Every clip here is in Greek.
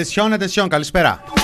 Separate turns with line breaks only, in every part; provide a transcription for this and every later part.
Ατεσιόν, ατεσιόν, καλησπέρα.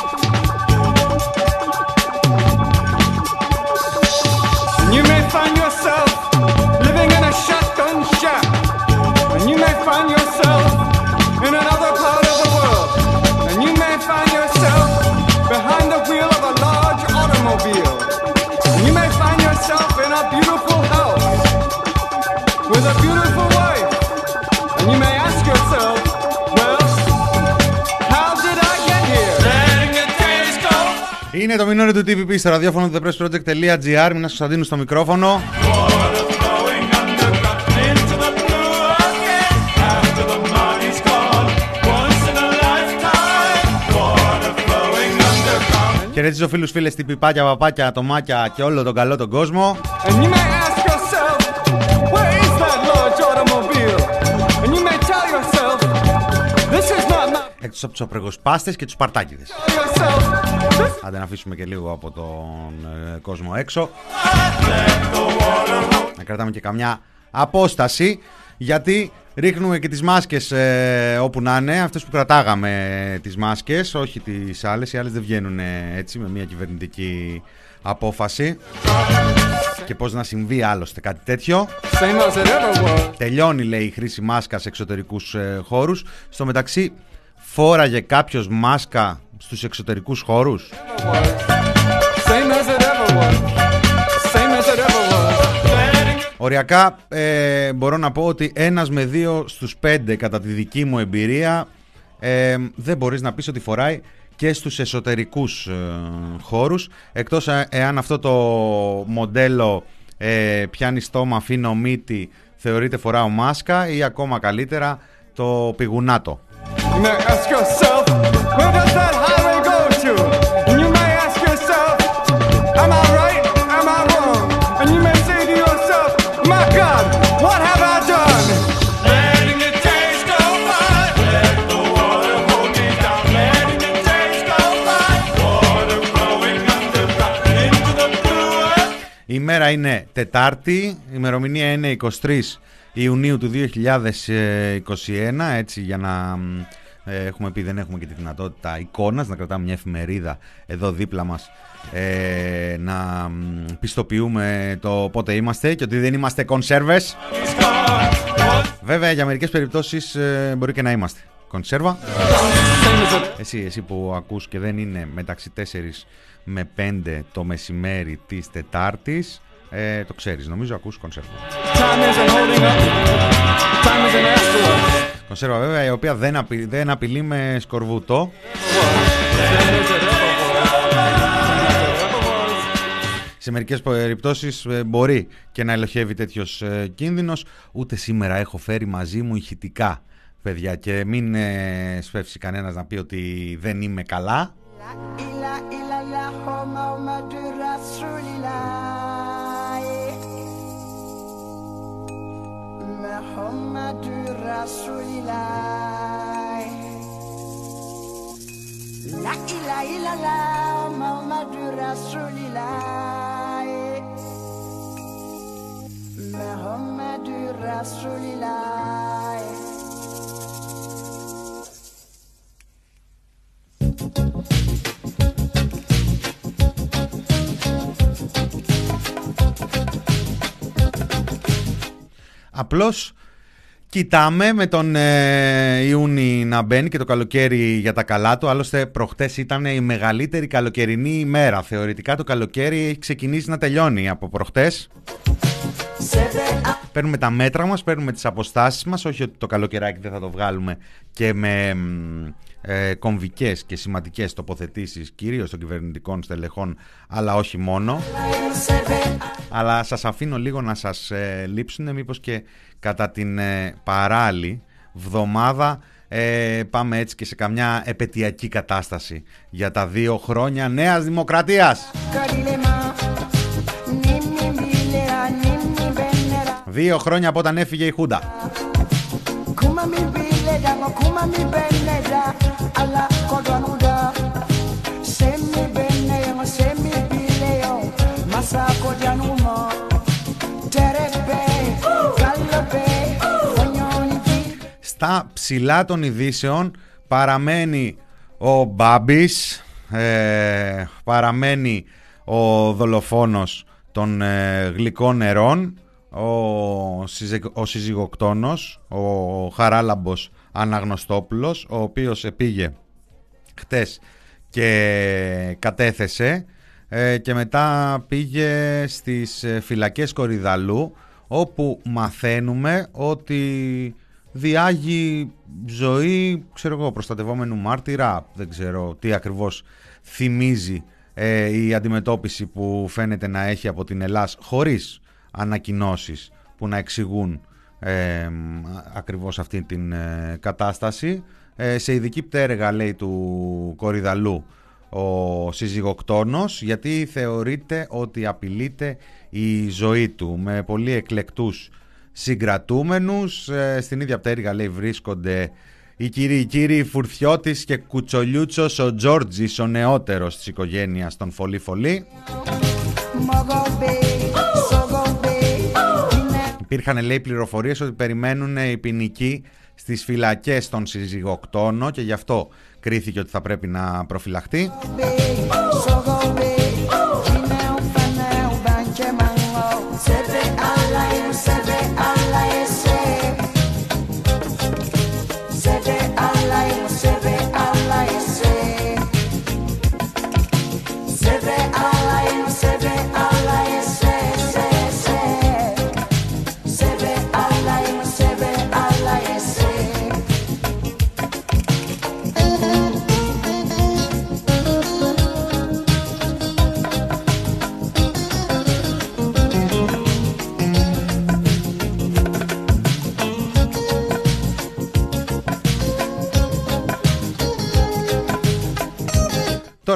Είναι το μηνόρι του TPP στο ραδιόφωνο του thepressproject.gr. Μινάς Κωνσταντίνου στο μικρόφωνο.
Going underground into the blue again. After the money's gone, once in a lifetime. Water flowing underground.
Χαιρετίζω φίλους, φίλες, τυπιπάκια, παπάκια, ατομάκια και όλο τον καλό τον κόσμο.
And you may not my.
Εκτός από τους απρεγοσπάστες και τους παρτάκιδες.
Tell yourself, this
Άντε να αφήσουμε και λίγο από τον ε, κόσμο έξω. Να κρατάμε και καμιά απόσταση. Γιατί ρίχνουμε και τις μάσκες ε, όπου να είναι. Αυτές που κρατάγαμε τις μάσκες, όχι τις άλλες. Οι άλλες δεν βγαίνουν ε, έτσι με μια κυβερνητική απόφαση. Και πώς να συμβεί άλλωστε κάτι τέτοιο.
same as it ever was.
Τελειώνει λέει η χρήση μάσκας σε εξωτερικούς ε, χώρους. Στο μεταξύ φόραγε κάποιος μάσκα στους εξωτερικούς χώρους;
Same as it ever was. Same as it ever was.
Οριακά ε, μπορώ να πω ότι ένας με δύο στους πέντε κατά τη δική μου εμπειρία ε, δεν μπορείς να πεις ότι φοράει και στους εσωτερικούς ε, χώρους εκτός ε, εάν αυτό το μοντέλο ε, πιάνει στόμα, αφήνω μύτη θεωρείται φοράω μάσκα ή ακόμα καλύτερα το πηγουνάτο.
You may ask yourself, where does that highway go to? And you may ask yourself, am I right? Am I wrong? And you may say to yourself, my God, what have I done? Letting the days go by. Let the water hold me down. Letting the days go by. Water flowing underground into the blue earth.
Η ημέρα είναι Τετάρτη, η ημερομηνία είναι 23 Ιουνίου του 2021, έτσι για να μ, ε, έχουμε πει δεν έχουμε και τη δυνατότητα εικόνας, να κρατάμε μια εφημερίδα εδώ δίπλα μας, ε, να μ, πιστοποιούμε το πότε είμαστε και ότι δεν είμαστε κονσέρβες. Βέβαια για μερικές περιπτώσεις ε, μπορεί και να είμαστε. Κονσέρβα. Εσύ, εσύ που ακούς και δεν είναι μεταξύ 4 με 5 το μεσημέρι της Τετάρτης, ε, το ξέρεις, νομίζω ακούς κονσέρβα.
Time isn't holding up. Time isn't after us.
Κονσέρβα βέβαια η οποία δεν, απει, δεν απειλεί με σκορβούτο. Σε μερικές περιπτώσεις ε, μπορεί και να ελοχεύει τέτοιος ε, κίνδυνος. Ούτε σήμερα έχω φέρει μαζί μου ηχητικά, παιδιά, και μην ε, σφεύσει κανένας να πει ότι δεν είμαι καλά.
محمد رسول الله لا إله إلا الله محمد رسول الله محمد رسول الله
Απλώς κοιτάμε με τον ε, Ιούνι να μπαίνει και το καλοκαίρι για τα καλά του. Άλλωστε προχτές ήταν η μεγαλύτερη καλοκαιρινή ημέρα. Θεωρητικά το καλοκαίρι έχει ξεκινήσει να τελειώνει από προχτές. Παίρνουμε τα μέτρα μας, παίρνουμε τις αποστάσεις μας. Όχι ότι το καλοκαιράκι δεν θα το βγάλουμε και με μ, ε, κομβικές και σημαντικές τοποθετήσεις κυρίως των κυβερνητικών στελεχών αλλά όχι μόνο. Αλλά σας αφήνω λίγο να σας ε, λείψουν μήπως και κατά την ε, παράλληλη βδομάδα ε, πάμε έτσι και σε καμιά επαιτειακή κατάσταση για τα δύο χρόνια Νέας Δημοκρατίας. Δύο χρόνια από όταν έφυγε η Χούντα ala semi semi Στα ψηλά των ειδήσεων παραμένει ο Μπάμπης ε, παραμένει ο δολοφόνος των ε, γλυκών νερών ο, συζε, ο συζυγοκτόνος, ο Χαράλαμπος Αναγνωστόπουλος, ο οποίος επήγε χτες και κατέθεσε ε, και μετά πήγε στις ε, φυλακές Κορυδαλού όπου μαθαίνουμε ότι διάγει ζωή, ξέρω εγώ, προστατευόμενου μάρτυρα, δεν ξέρω τι ακριβώς θυμίζει ε, η αντιμετώπιση που φαίνεται να έχει από την Ελλάς χωρίς ανακοινώσεις που να εξηγούν ε, ακριβώς αυτή την ε, κατάσταση. Ε, σε ειδική πτέρυγα λέει του Κορυδαλού ο συζυγοκτόνος γιατί θεωρείται ότι απειλείται η ζωή του. Με πολύ εκλεκτούς συγκρατούμενους ε, στην ίδια πτέρυγα λέει βρίσκονται οι κύριοι, οι κύριοι Φουρθιώτης και Κουτσολιούτσος ο Τζόρτζης ο νεότερος της οικογένειας των Φολή Φολή Υπήρχαν λέει πληροφορίες ότι περιμένουν οι ποινικοί στις φυλακές των συζυγοκτόνο και γι' αυτό κρίθηκε ότι θα πρέπει να προφυλαχτεί.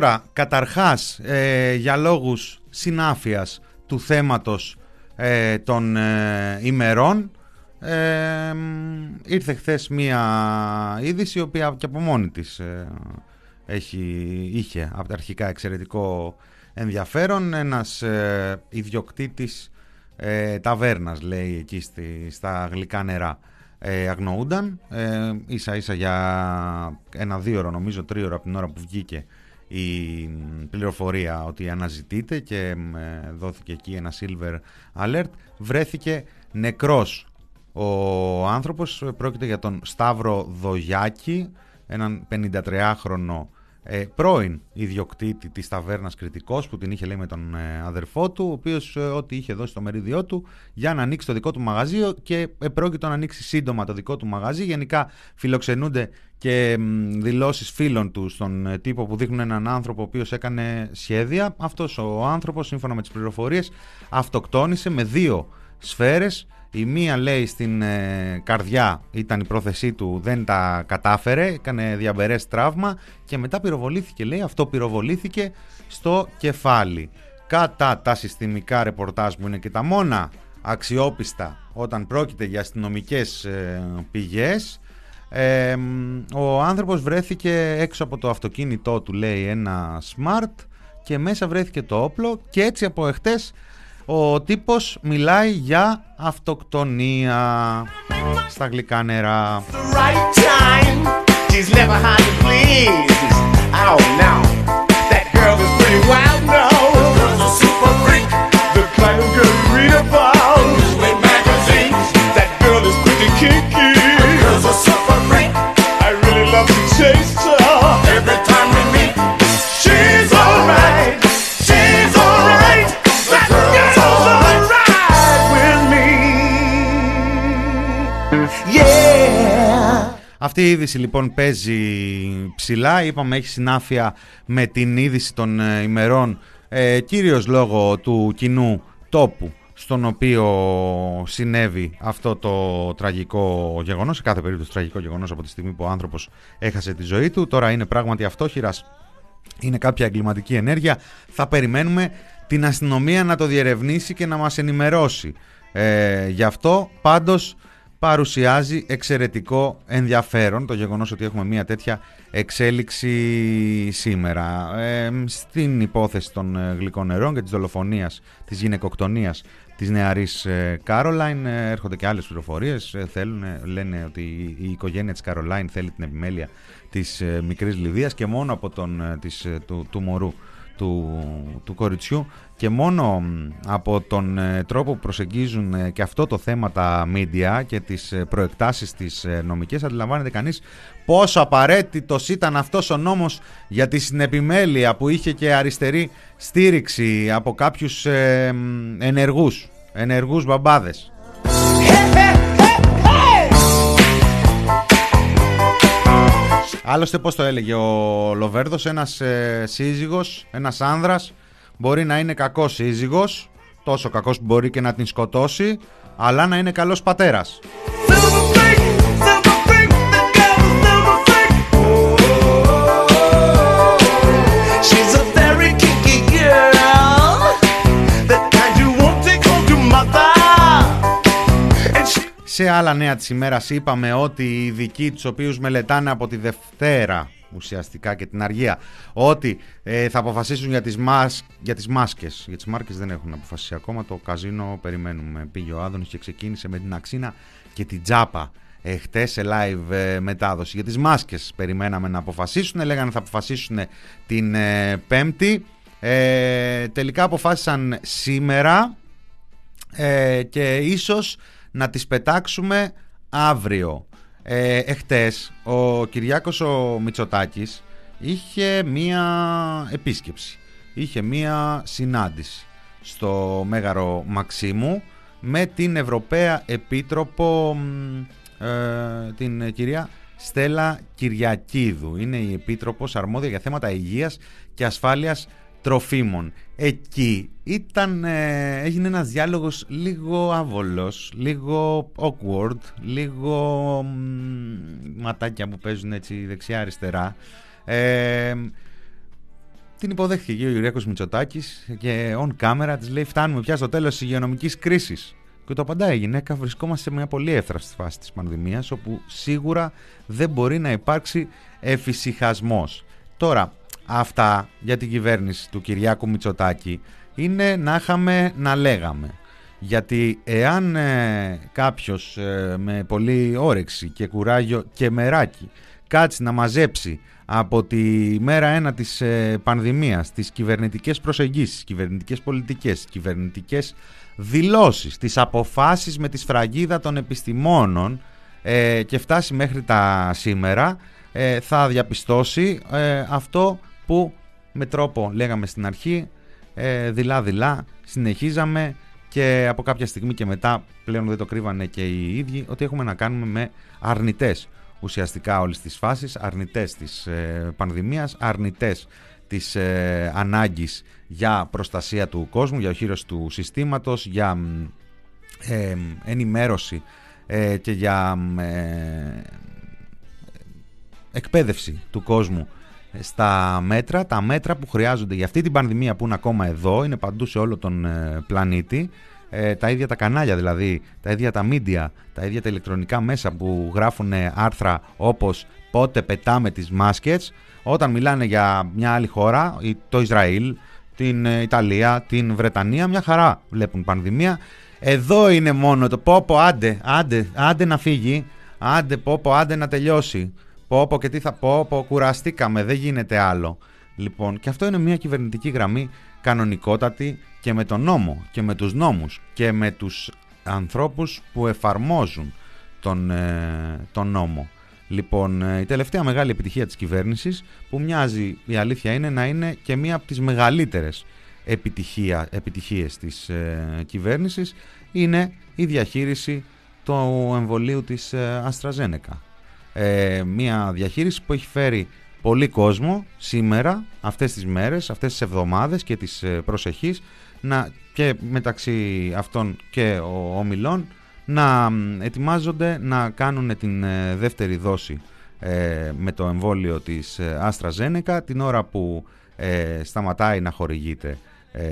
Τώρα, καταρχάς, ε, για λόγους συνάφειας του θέματος ε, των ε, ημερών, ε, ήρθε χθες μία είδηση, η οποία και από μόνη της έχει, είχε από τα αρχικά εξαιρετικό ενδιαφέρον. Ένας ιδιοκτήτης ταβέρνας, λέει, εκεί στη, στα γλυκά νερά, αγνοούνταν. ίσα ίσα για ένα δύο ώρο, νομίζω τρίωρο από την ώρα που βγήκε η πληροφορία ότι αναζητείται και δόθηκε εκεί ένα silver alert. Βρέθηκε νεκρός ο άνθρωπος. Πρόκειται για τον Σταύρο Δογιάκη έναν 53χρονο ε, πρώην ιδιοκτήτη της ταβέρνας Κριτικός που την είχε λέει με τον ε, αδερφό του ο οποίος ε, ό,τι είχε δώσει το μερίδιό του για να ανοίξει το δικό του μαγαζί και πρόκειται να ανοίξει σύντομα το δικό του μαγαζί. Γενικά φιλοξενούνται και δηλώσεις φίλων του στον ε, τύπο που δείχνουν έναν άνθρωπο ο οποίος έκανε σχέδια. Αυτός ο άνθρωπος σύμφωνα με τις πληροφορίες αυτοκτόνησε με δύο σφαίρες η μία λέει στην ε, καρδιά ήταν η πρόθεσή του, δεν τα κατάφερε, έκανε διαμπερές τραύμα και μετά πυροβολήθηκε, λέει, αυτό πυροβολήθηκε στο κεφάλι. Κατά τα συστημικά ρεπορτάζ που είναι και τα μόνα αξιόπιστα όταν πρόκειται για αστυνομικές ε, πηγές, ε, ο άνθρωπος βρέθηκε έξω από το αυτοκίνητό του, λέει, ένα smart και μέσα βρέθηκε το όπλο και έτσι από εχθές ο τύπος μιλάει για αυτοκτονία. Στα γλυκά νερά. Αυτή η είδηση λοιπόν παίζει ψηλά, είπαμε έχει συνάφεια με την είδηση των ε, ημερών, ε, κύριος λόγω του κοινού τόπου στον οποίο συνέβη αυτό το τραγικό γεγονός, σε κάθε περίπτωση τραγικό γεγονός από τη στιγμή που ο άνθρωπος έχασε τη ζωή του, τώρα είναι πράγματι αυτόχειρας, είναι κάποια εγκληματική ενέργεια, θα περιμένουμε την αστυνομία να το διερευνήσει και να μας ενημερώσει. Ε, γι' αυτό. Πάντως παρουσιάζει εξαιρετικό ενδιαφέρον το γεγονός ότι έχουμε μια τέτοια εξέλιξη σήμερα. Ε, στην υπόθεση των ε, γλυκών νερών και της δολοφονίας, της γυναικοκτονίας της νεαρής ε, Κάρολάιν έρχονται και άλλες πληροφορίες. θέλουν, λένε ότι η οικογένεια της Καρολάιν θέλει την επιμέλεια της μικρής Λιβύας και μόνο από τον, της, του, του μωρού του, του κοριτσιού και μόνο από τον ε, τρόπο που προσεγγίζουν ε, και αυτό το θέμα τα media και τις ε, προεκτάσεις της νομικές αντιλαμβάνεται κανείς πόσο απαραίτητος ήταν αυτός ο νόμος για τη συνεπιμέλεια που είχε και αριστερή στήριξη από κάποιους ενεργούς, ενεργούς μπαμπάδες. Άλλωστε πώς το έλεγε ο Λοβέρδος, ένας ε, σύζυγος, ένας άνδρας μπορεί να είναι κακός σύζυγος, τόσο κακός που μπορεί και να την σκοτώσει, αλλά να είναι καλός πατέρας. Σε άλλα νέα της ημέρας είπαμε ότι οι ειδικοί τους οποίους μελετάνε από τη Δευτέρα ουσιαστικά και την αργία ότι ε, θα αποφασίσουν για τις, μάς, για τις μάσκες. Για τις μάρκες δεν έχουν αποφασίσει ακόμα, το καζίνο περιμένουμε. Πήγε ο Άδωνης και ξεκίνησε με την Αξίνα και την Τζάπα. Ε, χτες σε live ε, μετάδοση για τις μάσκες περιμέναμε να αποφασίσουν λέγανε θα αποφασίσουν την ε, πέμπτη ε, τελικά αποφάσισαν σήμερα ε, και ίσως να τις πετάξουμε αύριο. Ε, εχτες ο Κυριάκος ο Μητσοτάκης είχε μία επίσκεψη, είχε μία συνάντηση στο Μέγαρο Μαξίμου με την Ευρωπαία Επίτροπο ε, την κυρία Στέλλα Κυριακίδου. Είναι η Επίτροπος αρμόδια για θέματα υγείας και ασφάλειας τροφίμων. Εκεί ήταν, ε, έγινε ένας διάλογος λίγο άβολος, λίγο awkward, λίγο ματάκια που παίζουν έτσι δεξιά-αριστερά. Ε, την υποδέχθηκε ο Γιουριάκος Μητσοτάκης και on camera της λέει φτάνουμε πια στο τέλος της υγειονομικής κρίσης. Και το απαντάει η γυναίκα, βρισκόμαστε σε μια πολύ εύθραστη φάση της πανδημίας όπου σίγουρα δεν μπορεί να υπάρξει εφησυχασμός. Τώρα, αυτά για την κυβέρνηση του Κυριάκου Μητσοτάκη είναι να είχαμε να λέγαμε. Γιατί εάν ε, κάποιος ε, με πολύ όρεξη και κουράγιο και μεράκι κάτσει να μαζέψει από τη μέρα ένα της ε, πανδημίας τις κυβερνητικές προσεγγίσεις, κυβερνητικές πολιτικές, κυβερνητικές δηλώσεις, τις αποφάσεις με τη σφραγίδα των επιστημόνων ε, και φτάσει μέχρι τα σήμερα θα διαπιστώσει αυτό που με τρόπο λέγαμε στην αρχή ε, δειλά-δειλά συνεχίζαμε και από κάποια στιγμή και μετά πλέον δεν το κρύβανε και οι ίδιοι ότι έχουμε να κάνουμε με αρνητές. Ουσιαστικά όλες τις φάσεις, αρνητές της ε, πανδημίας, αρνητές της ε, ανάγκης για προστασία του κόσμου, για οχύρωση του συστήματος, για ε, ενημέρωση ε, και για εκπαίδευση του κόσμου στα μέτρα, τα μέτρα που χρειάζονται για αυτή την πανδημία που είναι ακόμα εδώ, είναι παντού σε όλο τον ε, πλανήτη, ε, τα ίδια τα κανάλια δηλαδή, τα ίδια τα media, τα ίδια τα ηλεκτρονικά μέσα που γράφουν άρθρα όπως πότε πετάμε τις μάσκες, όταν μιλάνε για μια άλλη χώρα, το Ισραήλ, την ε, Ιταλία, την Βρετανία, μια χαρά βλέπουν πανδημία. Εδώ είναι μόνο το πω πω άντε, άντε, άντε να φύγει, άντε πω πω άντε να τελειώσει. Πω πω και τι θα πω, πω κουραστήκαμε, δεν γίνεται άλλο. Λοιπόν, και αυτό είναι μια κυβερνητική γραμμή κανονικότατη και με τον νόμο και με τους νόμους και με τους ανθρώπους που εφαρμόζουν τον, ε, τον νόμο. Λοιπόν, ε, η τελευταία μεγάλη επιτυχία της κυβέρνησης που μοιάζει η αλήθεια είναι να είναι και μία από τις μεγαλύτερες επιτυχία, επιτυχίες της ε, κυβέρνησης είναι η διαχείριση του εμβολίου της ε, ε, μια διαχείριση που έχει φέρει πολύ κόσμο σήμερα, αυτές τις μέρες, αυτές τις εβδομάδες και τις ε, προσεχείς να, και μεταξύ αυτών και ο ομιλών να ετοιμάζονται να κάνουν την ε, δεύτερη δόση ε, με το εμβόλιο της AstraZeneca την ώρα που σταματάει να χορηγείται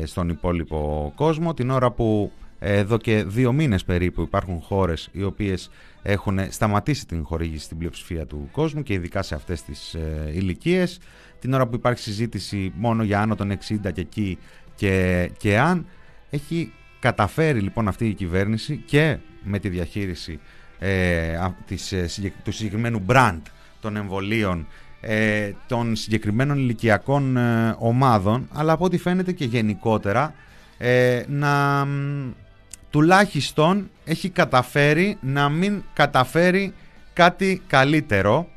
στον υπόλοιπο κόσμο, την ώρα που εδώ και δύο μήνες περίπου υπάρχουν χώρες οι οποίες έχουν σταματήσει την χορήγηση στην πλειοψηφία του κόσμου και ειδικά σε αυτές τις ε, ηλικίες. Την ώρα που υπάρχει συζήτηση μόνο για άνω των 60 και εκεί και, και αν έχει καταφέρει λοιπόν αυτή η κυβέρνηση και με τη διαχείριση ε, της, ε, του συγκεκριμένου brand των εμβολίων ε, των συγκεκριμένων ηλικιακών ε, ομάδων αλλά από ό,τι φαίνεται και γενικότερα ε, να τουλάχιστον έχει καταφέρει να μην καταφέρει κάτι καλύτερο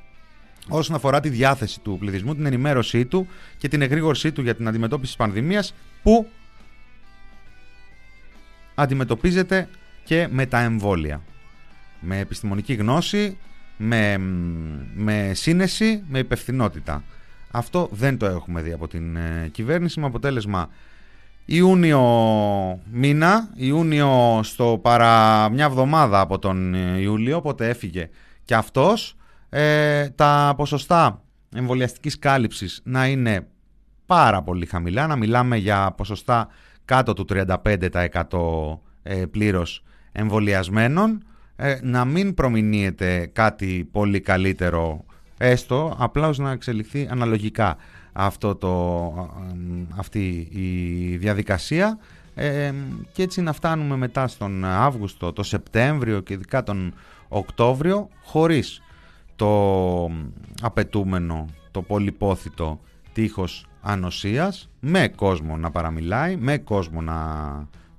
όσον αφορά τη διάθεση του πληθυσμού, την ενημέρωσή του και την εγρήγορσή του για την αντιμετώπιση της πανδημίας που αντιμετωπίζεται και με τα εμβόλια. Με επιστημονική γνώση, με, με σύνεση, με υπευθυνότητα. Αυτό δεν το έχουμε δει από την ε, κυβέρνηση με αποτέλεσμα Ιούνιο μήνα, Ιούνιο στο παρά μια εβδομάδα από τον Ιούλιο, οπότε έφυγε και αυτός. Ε, τα ποσοστά εμβολιαστικής κάλυψης να είναι πάρα πολύ χαμηλά, να μιλάμε για ποσοστά κάτω του 35% ε, πλήρως εμβολιασμένων, ε, να μην προμηνύεται κάτι πολύ καλύτερο έστω, απλά να εξελιχθεί αναλογικά αυτό το, αυτή η διαδικασία. Ε, και έτσι να φτάνουμε μετά στον Αύγουστο, το Σεπτέμβριο και ειδικά τον Οκτώβριο χωρίς το απαιτούμενο, το πολυπόθητο τείχος ανοσίας. Με κόσμο να παραμιλάει, με κόσμο να,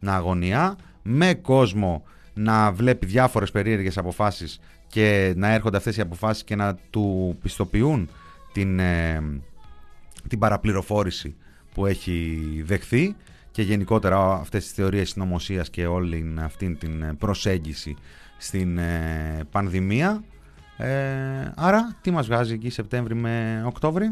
να αγωνιά, με κόσμο να βλέπει διάφορες περίεργες αποφάσεις και να έρχονται αυτές οι αποφάσεις και να του πιστοποιούν την, ε, την παραπληροφόρηση που έχει δεχθεί και γενικότερα αυτές τις θεωρίες συνωμοσίας και όλη αυτή την προσέγγιση στην ε, πανδημία. Ε, άρα, τι μας βγάζει εκεί Σεπτέμβρη με Οκτώβρη;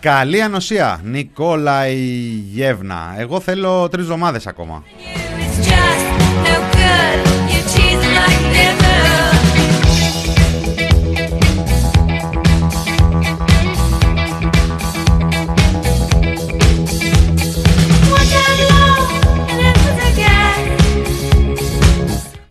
Καλή ανοσία, Νικόλα Γεύνα. Εγώ θέλω τρεις εβδομάδες ακόμα.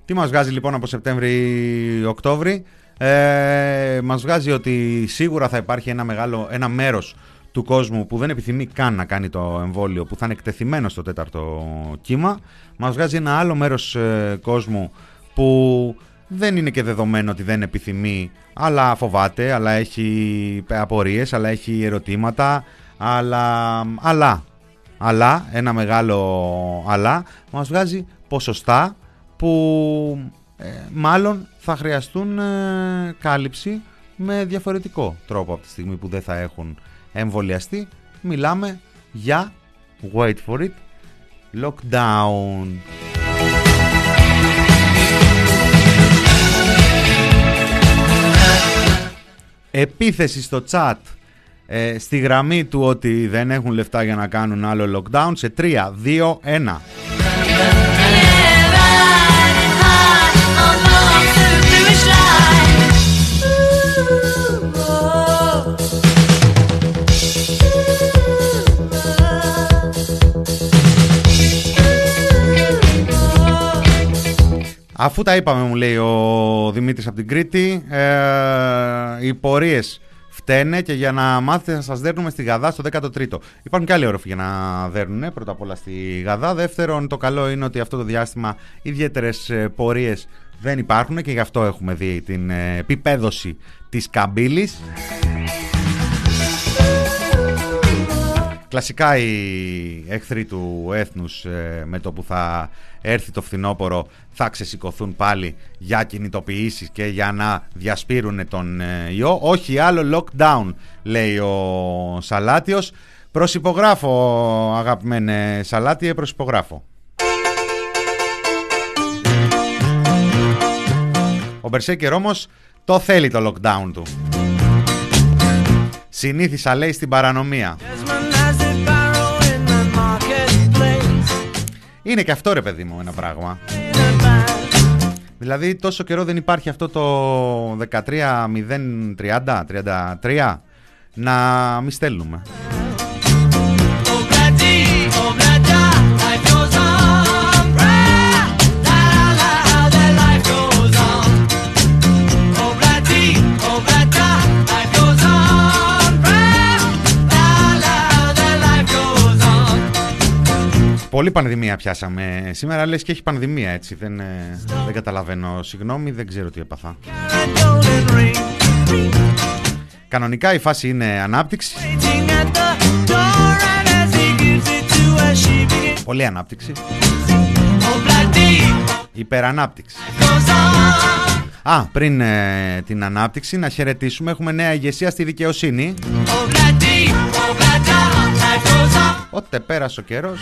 Τι μας βγάζει λοιπόν από Σεπτέμβρη-Οκτώβρη. Ε, μας βγάζει ότι σίγουρα θα υπάρχει ένα, μεγάλο, ένα μέρος του κόσμου που δεν επιθυμεί καν να κάνει το εμβόλιο, που θα είναι εκτεθειμένο στο τέταρτο κύμα. Μας βγάζει ένα άλλο μέρος ε, κόσμου που δεν είναι και δεδομένο ότι δεν επιθυμεί, αλλά φοβάται, αλλά έχει απορίες, αλλά έχει ερωτήματα, αλλά, αλλά, αλλά, ένα μεγάλο αλλά, μας βγάζει ποσοστά που ε, μάλλον θα χρειαστούν ε, κάλυψη με διαφορετικό τρόπο από τη στιγμή που δεν θα έχουν εμβολιαστεί. Μιλάμε για, wait for it, lockdown. Επίθεση στο chat ε, στη γραμμή του ότι δεν έχουν λεφτά για να κάνουν άλλο lockdown σε 3, 2, 1. Αφού τα είπαμε, μου λέει ο Δημήτρης από την Κρήτη, ε, οι πορείες φταίνε και για να μάθετε να σας δέρνουμε στη Γαδά στο 13ο. Υπάρχουν και άλλοι όροφοι για να δέρνουν, πρώτα απ' όλα στη Γαδά. Δεύτερον, το καλό είναι ότι αυτό το διάστημα ιδιαίτερες πορείες δεν υπάρχουν και γι' αυτό έχουμε δει την ε, επιπέδωση της καμπύλης. Κλασικά οι εχθροί του έθνους ε, με το που θα έρθει το φθινόπωρο θα ξεσηκωθούν πάλι για κινητοποιήσεις και για να διασπείρουν τον ε, ιό. Όχι άλλο lockdown λέει ο Σαλάτιος. Προσυπογράφω αγαπημένε Σαλάτιε, προσυπογράφω. Ο Μπερσέκερ όμως το θέλει το lockdown του. Συνήθισα λέει στην παρανομία. Είναι και αυτό ρε παιδί μου ένα πράγμα. Δηλαδή τόσο καιρό δεν υπάρχει αυτό το 13-0-30, 33 να μη στέλνουμε. Πολύ πανδημία πιάσαμε σήμερα, λες και έχει πανδημία έτσι, δεν, ε, δεν καταλαβαίνω. Συγγνώμη, δεν ξέρω τι έπαθα. Κανονικά η φάση είναι ανάπτυξη. Πολύ ανάπτυξη. Υπερανάπτυξη. Α, πριν ε, την ανάπτυξη να χαιρετήσουμε Έχουμε νέα ηγεσία στη δικαιοσύνη Ότε πέρασε ο καιρός.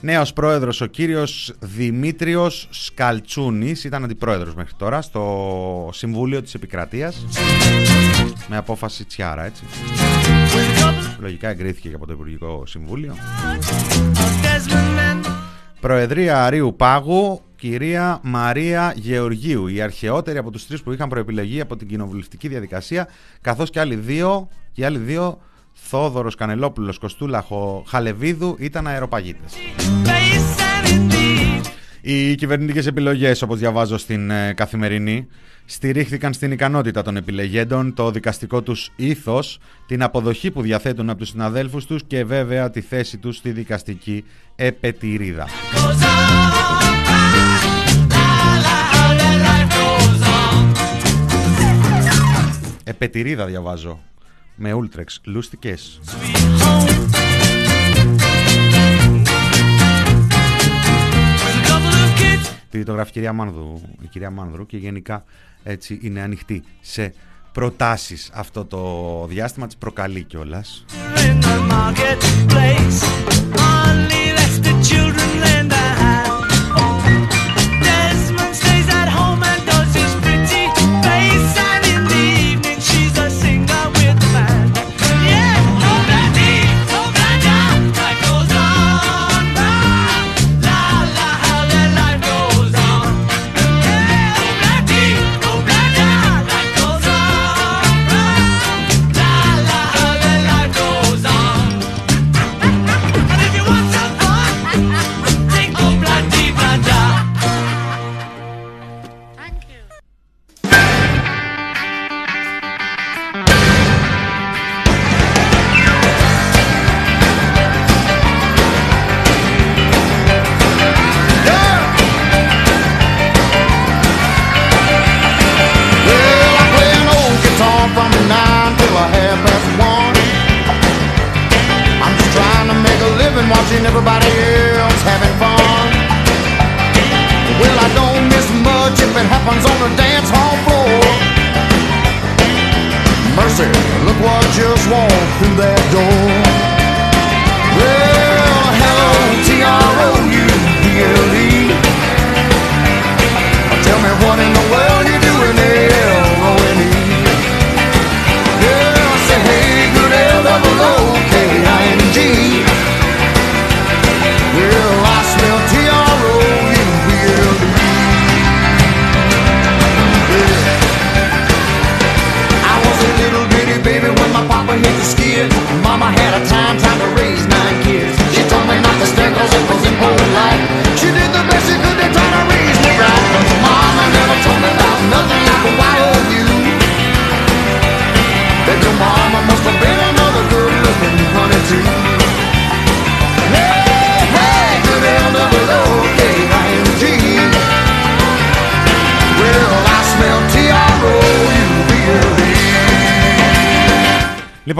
Νέος πρόεδρος ο κύριος Δημήτριος Σκαλτσούνης. Ήταν αντιπρόεδρος μέχρι τώρα στο Συμβούλιο της Επικρατείας. Με απόφαση Τσιάρα έτσι. Λογικά εγκρίθηκε και από το Υπουργικό Συμβούλιο Προεδρία Αρίου Πάγου κυρία Μαρία Γεωργίου, η αρχαιότερη από τους τρεις που είχαν προεπιλεγεί από την κοινοβουλευτική διαδικασία, καθώς και άλλοι δύο, και άλλοι δύο Θόδωρος Κανελόπουλος, Κοστούλα Χαλεβίδου ήταν αεροπαγίτες. Οι κυβερνητικές επιλογές, όπως διαβάζω στην ε, καθημερινή, στηρίχθηκαν στην ικανότητα των επιλεγέντων, το δικαστικό τους ήθος, την αποδοχή που διαθέτουν από τους συναδέλφους τους και βέβαια τη θέση τους στη δικαστική επετηρίδα. Επετηρίδα διαβάζω. Με ούλτρεξ. Λούστικες. Τη γράφει η κυρία Μάνδρου, η κυρία Μάνδρου και γενικά έτσι είναι ανοιχτή σε προτάσεις αυτό το διάστημα της προκαλεί κιόλας. Λοιπόν,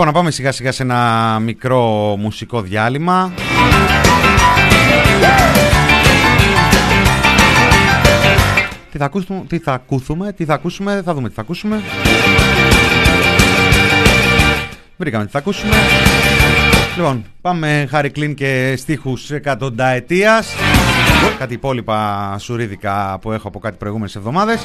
να πάμε σιγά σιγά σε ένα μικρό μουσικό διάλειμμα. Τι θα ακούσουμε, τι θα ακούσουμε, τι θα ακούσουμε, θα δούμε τι θα ακούσουμε. Βρήκαμε τι θα ακούσουμε. Λοιπόν, πάμε Χάρη Κλίν και στίχους εκατονταετίας. Κάτι υπόλοιπα σουρίδικα που έχω από κάτι προηγούμενες εβδομάδες.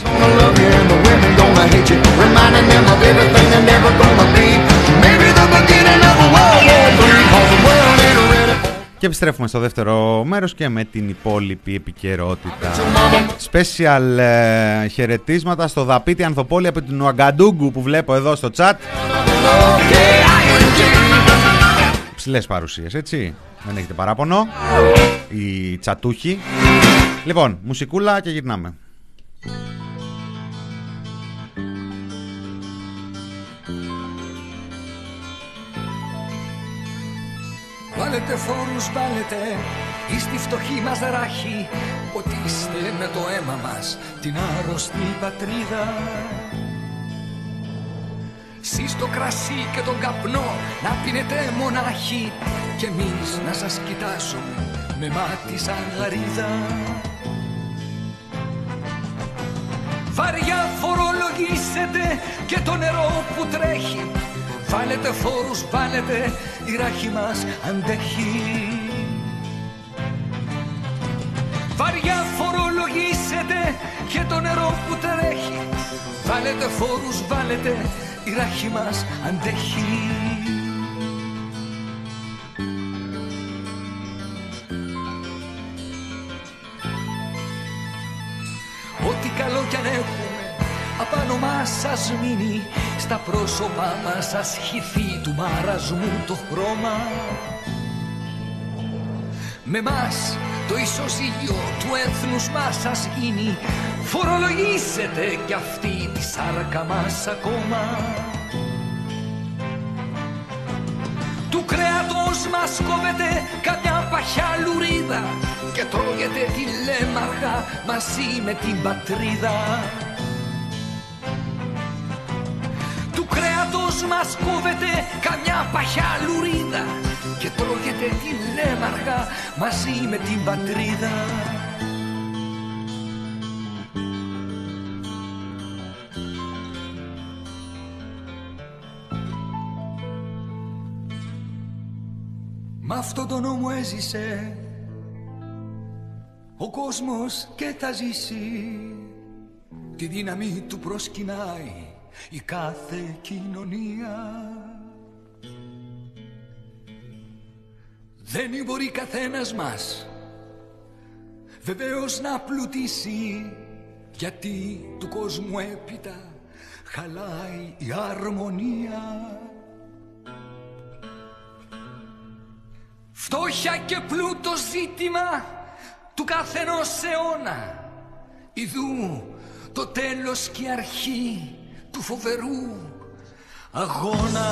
Και επιστρέφουμε στο δεύτερο μέρος και με την υπόλοιπη επικαιρότητα. Special ε, χαιρετίσματα στο Δαπίτη Ανθοπόλη από την Ουαγκαντούγκου που βλέπω εδώ στο chat. Ψηλές παρουσίες, έτσι. Δεν έχετε παράπονο. Οι τσατούχοι. Λοιπόν, μουσικούλα και γυρνάμε.
Βάλετε φόρους, βάλετε ή στη φτωχή μας ράχη Ποτίστε με το αίμα μας την άρρωστη πατρίδα. Σεις το κρασί και τον καπνό να πίνετε μονάχοι. Κι εμείς να σας κοιτάζουμε με μάτι σαν γαρίδα. Βαριά φορολογήσετε και το νερό που τρέχει Βάλετε φόρους, βάλετε, η ράχη μας αντέχει. Βαριά φορολογήσετε και το νερό που τρέχει. Βάλετε φόρους, βάλετε, η ράχη μας αντέχει. Ό,τι καλό κι αν έχουμε απάνω μας σας μείνει Στα πρόσωπά μας σας χυθεί του μαρασμού το χρώμα. Με μας το ισοζύγιο του έθνους μας σας γίνει Φορολογήσετε κι αυτή τη σάρκα μας ακόμα. Του κρέατος μας κόβεται καμιά παχιά λουρίδα Και τρώγεται τη λέμαργα μαζί με την πατρίδα Του κρέατος μας κόβεται καμιά παχιά λουρίδα Και τρώγεται τη λέμαργα μαζί με την πατρίδα. Μ' αυτόν τον νόμο έζησε ο κόσμος και θα ζήσει. Τη δύναμη του προσκυνάει η κάθε κοινωνία. Δεν μπορεί καθένας μας βεβαίως να πλουτίσει γιατί του κόσμου έπειτα χαλάει η αρμονία. Φτώχεια και πλούτο ζήτημα του καθενός αιώνα. Ιδού το τέλος και η αρχή του φοβερού αγώνα.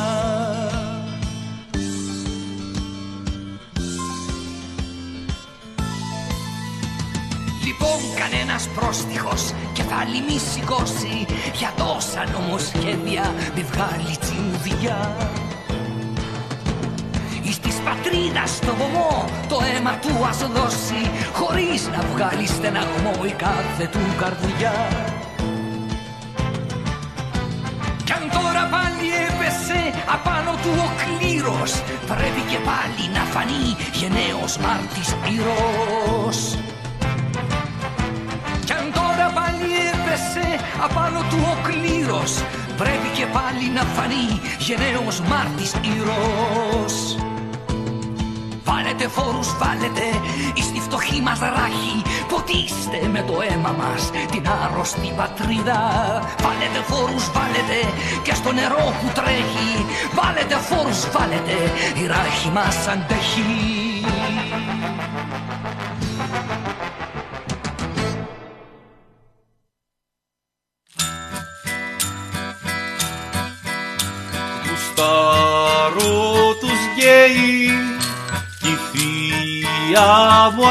Λοιπόν κανένας πρόστιχος κεφάλι μη σηκώσει Για τόσα νομοσχέδια μη βγάλει τσιμουδιά Εις της πατρίδας το βωμό το αίμα του ας δώσει Χωρίς να βγάλει στεναγμό η κάθε του καρδιά Κι αν τώρα πάλι έπεσε απάνω του ο κλήρος Πρέπει και πάλι να φανεί γενναίος μάρτης ήρος κι αν τώρα πάλι έπεσε απάνω του ο κλήρος Πρέπει και πάλι να φανεί γενναίος μάρτης ήρος Βάλετε φόρους, βάλετε εις τη φτωχή μας ράχη. Ποτίστε με το αίμα μας την άρρωστη πατρίδα. Βάλετε φόρους, βάλετε και στο νερό που τρέχει. Βάλετε φόρους, βάλετε η ράχη μας αντέχει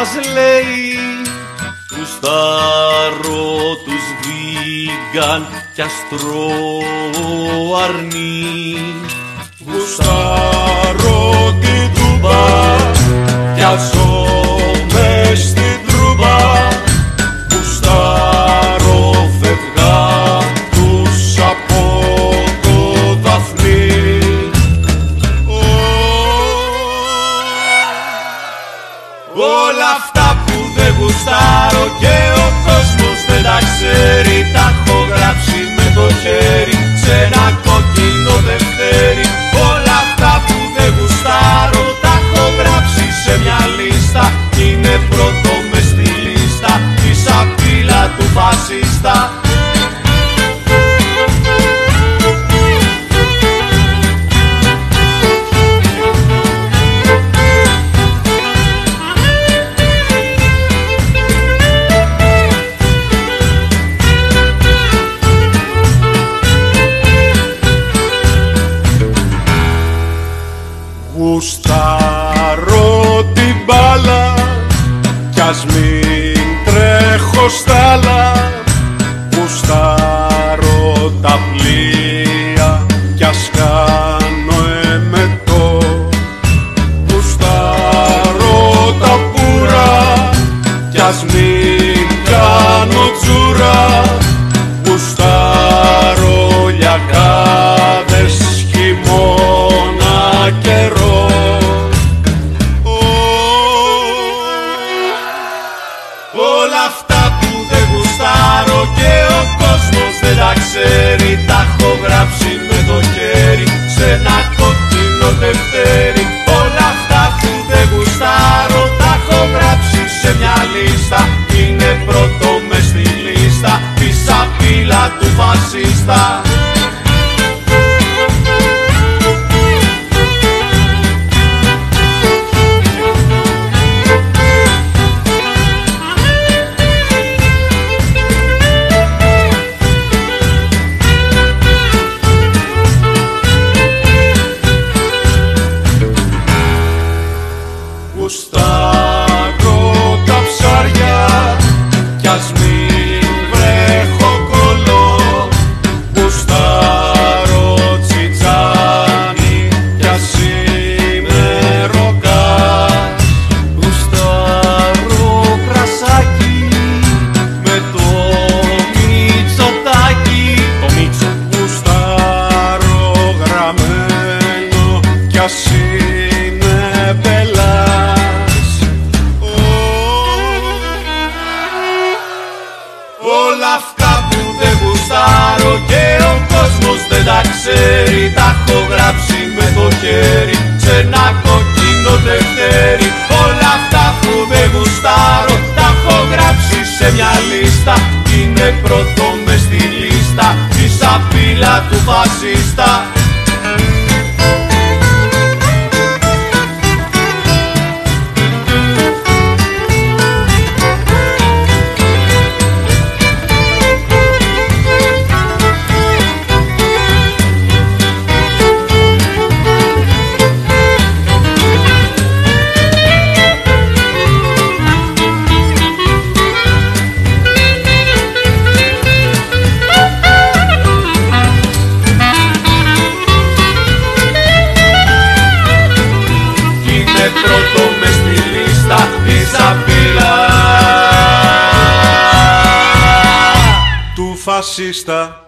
θεία μου ας λέει Γουστάρω τους βίγκαν κι αστρό αρνί Γουστάρω την τούμπα κι ζω τα έχω γράψει με το χέρι σε ένα κόκκινο δευτέρι. Όλα αυτά που δεν γουστάρω τα έχω γράψει σε μια λίστα. Είναι πρώτο μες στη λίστα τη σαπίλα του φασίστα. γουστάρω την μπάλα κι ας μην τρέχω στάλα γουστάρω τα πλοία κι ας κάνω εμετό. Γουστάρω τα πουρα κι ας μην κάνω τσούρα γουστάρω λιακάδες χειμώνα καιρό. Ξέρει Τα έχω γράψει με το χέρι. Σε ένα κόκκινο τευτέρι Όλα αυτά που δεν γουστάρω τα έχω γράψει σε μια λίστα. Είναι πρώτο μες στη λίστα τη σαπίλα του φασίστα κι ας είναι πελάς. Όλα αυτά που δεν γουστάρω και ο κόσμος δεν τα ξέρει Τα έχω γράψει με το χέρι σε ένα κοκκίνο τευτέρι Όλα αυτά που δεν γουστάρω τα έχω γράψει σε μια λίστα. Είναι πρώτο μες στη λίστα τη σαπίλα του φασίστα του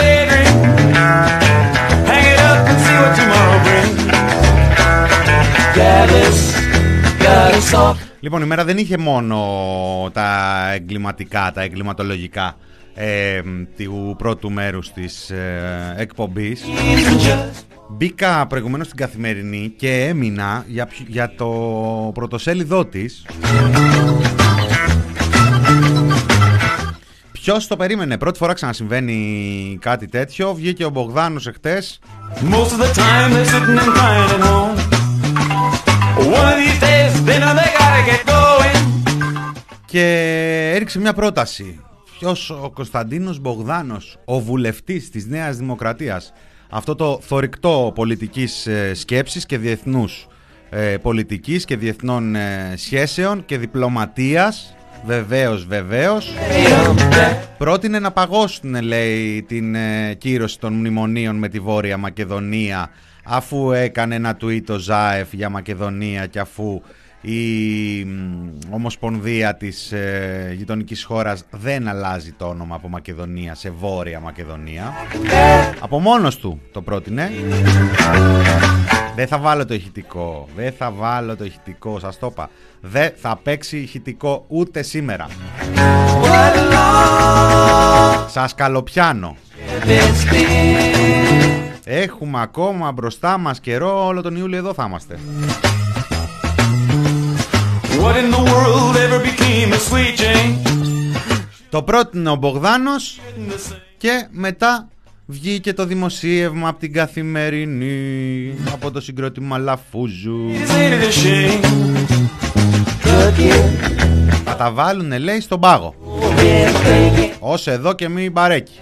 daydream. Hang it up and see what tomorrow brings.
Dallas, got a soft
Λοιπόν, η μέρα δεν είχε μόνο τα εγκληματικά, τα εγκληματολογικά ε, του πρώτου μέρους της ε, εκπομπής.
and just
Μπήκα προηγουμένως στην καθημερινή και έμεινα για, ποιο- για το πρωτοσέλιδό της. Ποιος το περίμενε, πρώτη φορά ξανασυμβαίνει κάτι τέτοιο. Βγήκε ο Μπογδάνος εχθές
Most of the time they're sitting and crying at home. One of these days they know they gotta get going.
και έριξε μια πρόταση. Ποιος ο Κωνσταντίνος Μπογδάνος, ο βουλευτής της Νέας Δημοκρατίας. Αυτό το θορυκτό πολιτικής ε, σκέψης και διεθνούς ε, πολιτικής και διεθνών ε, σχέσεων και διπλωματίας. Βεβαίως, βεβαίως. Πρότεινε να παγώσουν, λέει, την ε, κύρωση των μνημονίων με τη Βόρεια Μακεδονία αφού έκανε ένα tweet ο Ζάεφ για Μακεδονία και αφού η μ, Ομοσπονδία της ε, γειτονικής χώρας δεν αλλάζει το όνομα από Μακεδονία σε Βόρεια Μακεδονία. Από μόνος του το πρότεινε. Δεν θα βάλω το ηχητικό. Δεν θα βάλω το ηχητικό. Σας το είπα. Δεν θα παίξει ηχητικό ούτε σήμερα. Σας καλοπιάνω. Έχουμε ακόμα μπροστά μας καιρό. Όλο τον Ιούλιο εδώ θα είμαστε.
What in the world ever became of Sweet Jane?
Το πρότεινε ο Μπογδάνος και μετά βγήκε το δημοσίευμα από την καθημερινή από το συγκρότημα Λαφούζου.
Is it a shame?
Θα τα βάλουνε λέει στον πάγο. Ως εδώ και μη μπαρέκι.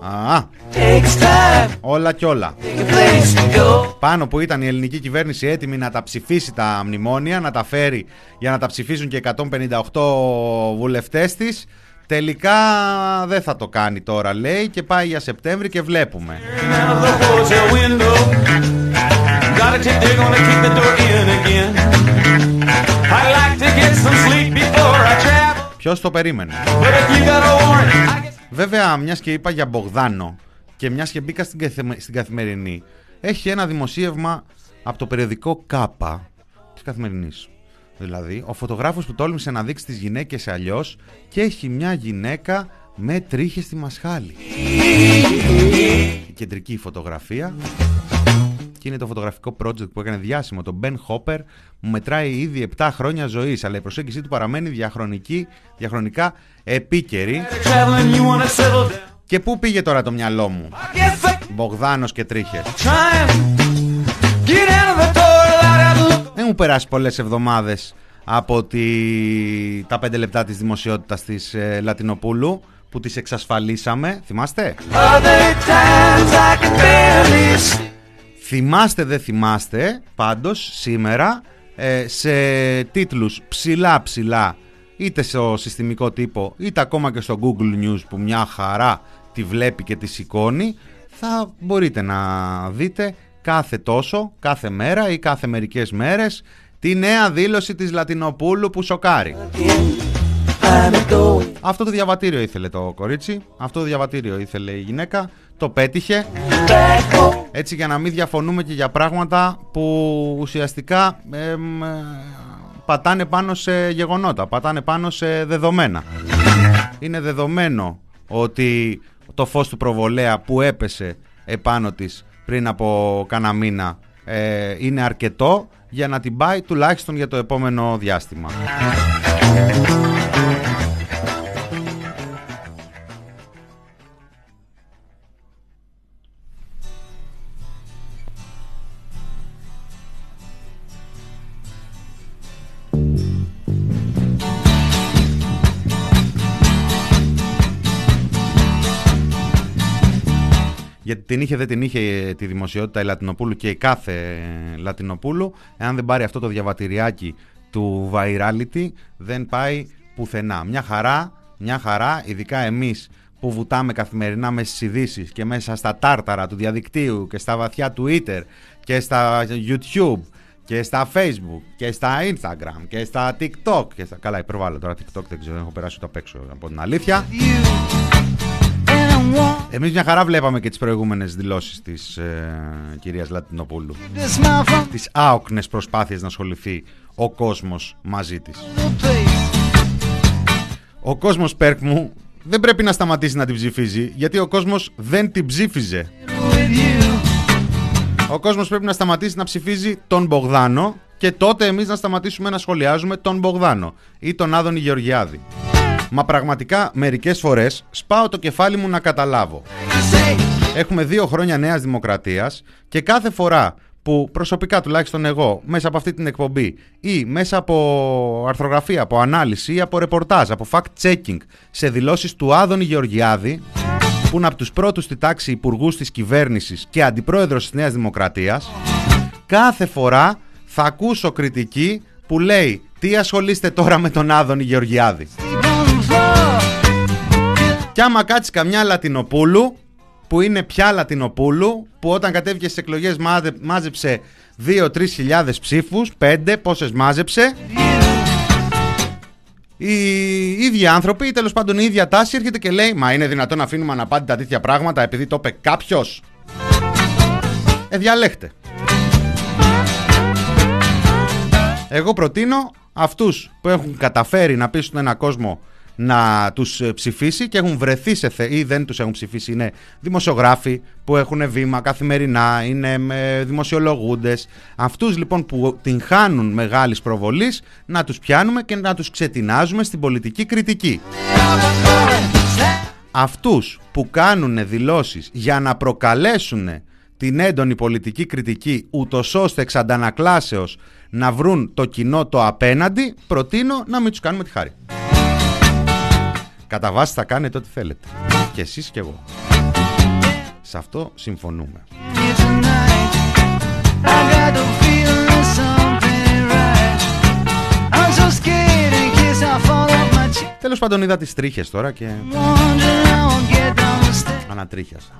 Α,
Takes time,
όλα κι όλα.
a place to go.
Πάνω που ήταν η ελληνική κυβέρνηση έτοιμη να τα ψηφίσει τα μνημόνια, να τα φέρει για να τα ψηφίσουν και 158 βουλευτές της, τελικά δεν θα το κάνει τώρα λέει και πάει για Σεπτέμβρη και βλέπουμε.
Out of the hotel window. Gotta take, they're gonna kick the door in again. I like to get some sleep before I travel.
Ποιος το περίμενε;
But if you got a warrant, I guess
Βέβαια, μιας και είπα για Μπογδάνο και μιας και μπήκα στην, καθημε- στην καθημερινή, έχει ένα δημοσίευμα από το περιοδικό ΚΑΠΑ της καθημερινής. Δηλαδή, ο φωτογράφος που τόλμησε να δείξει τις γυναίκες αλλιώς και έχει μια γυναίκα με τρίχες στη μασχάλη. Η κεντρική φωτογραφία και είναι το φωτογραφικό project που έκανε διάσημο τον Ben Hopper. Που μετράει ήδη 7 χρόνια ζωής αλλά η προσέγγιση του παραμένει διαχρονική, διαχρονικά επίκαιρη.
Traveling, you wanna settle down.
και πού πήγε τώρα το μυαλό μου;
I guess I
Μπογδάνος και τρίχες.
Try and get out of the door, light out the
Δεν μου περάσει πολλές εβδομάδες από τη... τα 5 λεπτά της δημοσιότητας της ε, Λατινοπούλου που τις εξασφαλίσαμε. Θυμάστε; Θυμάστε δεν θυμάστε πάντως σήμερα ε, σε τίτλους ψηλά ψηλά είτε στο συστημικό τύπο είτε ακόμα και στο Google News που μια χαρά τη βλέπει και τη σηκώνει θα μπορείτε να δείτε κάθε τόσο, κάθε μέρα ή κάθε μερικές μέρες τη νέα δήλωση της Λατινοπούλου που σοκάρει.
I'm going
Αυτό το διαβατήριο ήθελε το κορίτσι, αυτό το διαβατήριο ήθελε η γυναίκα, το πέτυχε
back home.
έτσι για να μην διαφωνούμε και για πράγματα που ουσιαστικά εμ, ε, πατάνε πάνω σε γεγονότα, πατάνε πάνω σε δεδομένα. Είναι δεδομένο ότι το φως του προβολέα που έπεσε επάνω της πριν από κάνα μήνα ε, είναι αρκετό για να την πάει τουλάχιστον για το επόμενο διάστημα. Γιατί την είχε, δεν την είχε ε, τη δημοσιότητα η Λατινοπούλου και η κάθε ε, Λατινοπούλου. Εάν δεν πάρει αυτό το διαβατηριάκι του virality, δεν πάει πουθενά. Μια χαρά, μια χαρά, ειδικά εμείς που βουτάμε καθημερινά μέσα στις ειδήσεις και μέσα στα τάρταρα του διαδικτύου και στα βαθιά Twitter και στα YouTube και στα Facebook και στα Instagram και στα TikTok και στα... Καλά, υπερβάλλω τώρα TikTok, δεν ξέρω, έχω περάσει το απ' έξω από την αλήθεια. Εμείς μια χαρά βλέπαμε και τις προηγούμενες δηλώσεις της ε, κυρίας Λατινοπούλου. Τις άοκνες προσπάθειες να ασχοληθεί ο κόσμος μαζί της. Ο κόσμος Πέρκ μου δεν πρέπει να σταματήσει να την ψηφίζει γιατί ο κόσμος δεν την ψήφιζε. Ο κόσμος πρέπει να σταματήσει να ψηφίζει τον Μπογδάνο και τότε εμείς να σταματήσουμε να σχολιάζουμε τον Μπογδάνο ή τον Άδωνη Γεωργιάδη. Μα πραγματικά μερικές φορές σπάω το κεφάλι μου να καταλάβω. Έχουμε δύο χρόνια νέας δημοκρατίας και κάθε φορά που προσωπικά τουλάχιστον εγώ μέσα από αυτή την εκπομπή ή μέσα από αρθρογραφία, από ανάλυση ή από ρεπορτάζ, από fact-checking σε δηλώσεις του Άδωνη Γεωργιάδη που είναι από τους πρώτους στη τάξη υπουργούς της κυβέρνησης και αντιπρόεδρος της Νέας Δημοκρατίας κάθε φορά θα ακούσω κριτική που λέει τι ασχολείστε τώρα με τον Άδωνη Γεωργιάδη. Κι άμα κάτσεις καμιά Λατινοπούλου, που είναι πια Λατινοπούλου, που όταν κατέβηκες στις εκλογές μάζεψε 2-3 χιλιάδες ψήφους, 5, πόσες μάζεψε. Οι ίδιοι άνθρωποι, ή τέλος πάντων η ίδια τάση έρχεται και λέει Μα είναι δυνατόν να αφήνουμε αναπάντητα τέτοια πράγματα επειδή το είπε κάποιος. Ε, διαλέχτε. Εγώ προτείνω αυτούς που έχουν καταφέρει να πείσουν ένα κόσμο να τους ε, ψηφίσει και έχουν βρεθεί σε θε... ή δεν τους έχουν ψηφίσει είναι δημοσιογράφοι που έχουν βήμα καθημερινά, είναι ε, δημοσιολογούντες. Αυτούς λοιπόν που την χάνουν μεγάλης προβολής να τους πιάνουμε και να τους ξετινάζουμε στην πολιτική κριτική. Αυτούς που κάνουν δηλώσεις για να προκαλέσουν την έντονη πολιτική κριτική ούτως ώστε εξ αντανακλάσεως να βρουν το κοινό το απέναντι προτείνω να μην τους κάνουμε τη χάρη Κατά βάση θα κάνετε ό,τι θέλετε. Και εσείς και εγώ. Σε αυτό συμφωνούμε. Τέλος πάντων είδα τις τρίχες τώρα και ανατρίχιασα.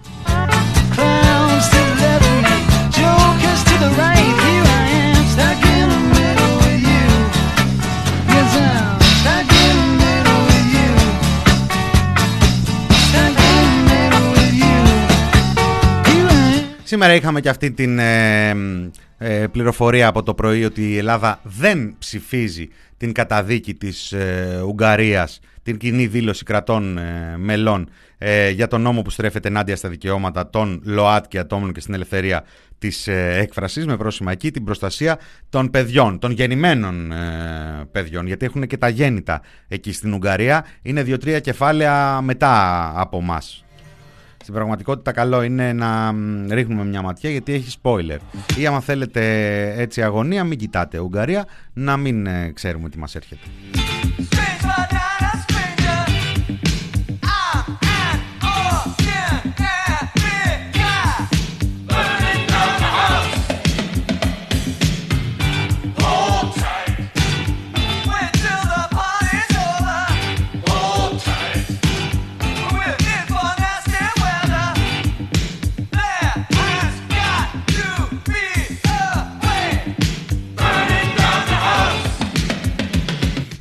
Σήμερα είχαμε και αυτή την ε, ε, πληροφορία από το πρωί ότι η Ελλάδα δεν ψηφίζει την καταδίκη της ε, Ουγγαρίας, την κοινή δήλωση κρατών μελών για τον νόμο που στρέφεται ενάντια στα δικαιώματα των ΛΟΑΤ και ατόμων και στην ελευθερία της έκφρασης με πρόσημα εκεί την προστασία των παιδιών, των γεννημένων παιδιών γιατί έχουν και τα γέννητα εκεί στην Ουγγαρία. Είναι δύο-τρία κεφάλαια μετά από μας στην πραγματικότητα καλό είναι να ρίχνουμε μια ματιά γιατί έχει spoiler. Ή άμα θέλετε έτσι αγωνία μην κοιτάτε Ουγγαρία να μην ε, ξέρουμε τι μας έρχεται.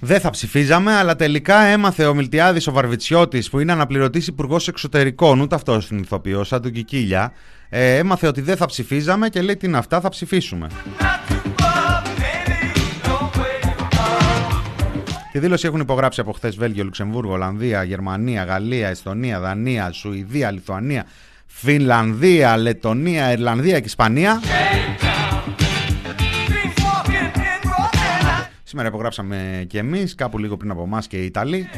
Δεν θα ψηφίζαμε, αλλά τελικά έμαθε ο Μιλτιάδης ο Βαρβιτσιώτης, που είναι αναπληρωτής υπουργός εξωτερικών, ούτε αυτός είναι ηθοποιός, σαν τον Κικίλια. Ε, έμαθε ότι δεν θα ψηφίζαμε και λέει τι είναι αυτά, θα ψηφίσουμε. Τη δήλωση έχουν υπογράψει από χθες Βέλγιο, Λουξεμβούργο, Ολλανδία, Γερμανία, Γαλλία, Εστονία, Δανία, Σουηδία, Λιθουανία, Φινλανδία, Λετωνία, Ιρλανδία και Ισπανία. Σήμερα υπογράψαμε και εμείς, κάπου λίγο πριν από εμάς και οι Ιταλοί.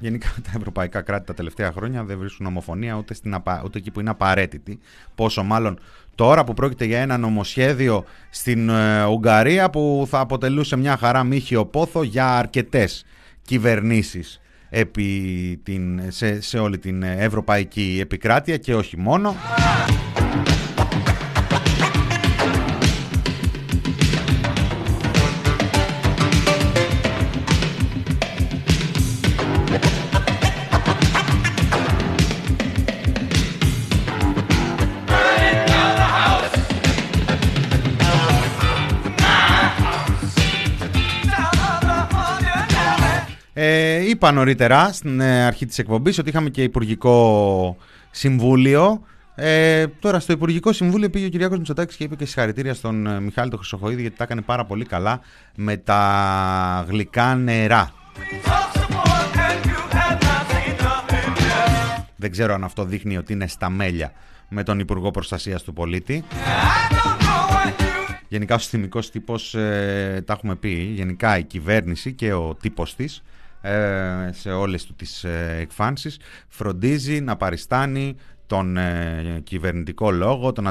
Γενικά τα ευρωπαϊκά κράτη τα τελευταία χρόνια δεν βρίσκουν ομοφωνία ούτε, στην ούτε εκεί που είναι απαραίτητη. Πόσο μάλλον τώρα που πρόκειται για ένα νομοσχέδιο στην ε, Ουγγαρία που θα αποτελούσε μια χαρά μύχιο πόθο για αρκετές κυβερνήσεις επί την, σε, σε όλη την ευρωπαϊκή επικράτεια και όχι μόνο. Ε, είπα νωρίτερα στην ε, αρχή της εκπομπής ότι είχαμε και Υπουργικό Συμβούλιο. Ε, τώρα στο Υπουργικό Συμβούλιο πήγε ο Κυριάκος Μητσοτάκης και είπε και συγχαρητήρια στον ε, Μιχάλη τον Χρυσοχοίδη γιατί τα έκανε πάρα πολύ καλά με τα γλυκά νερά. Δεν ξέρω αν αυτό δείχνει ότι είναι στα μέλια με τον Υπουργό Προστασίας του Πολίτη. Γενικά ο συστημικός τύπος, ε, τα έχουμε πει, γενικά η κυβέρνηση και ο τύπος της ε, σε όλες του τις ε, εκφάνσεις φροντίζει να παριστάνει τον ε, κυβερνητικό λόγο, τον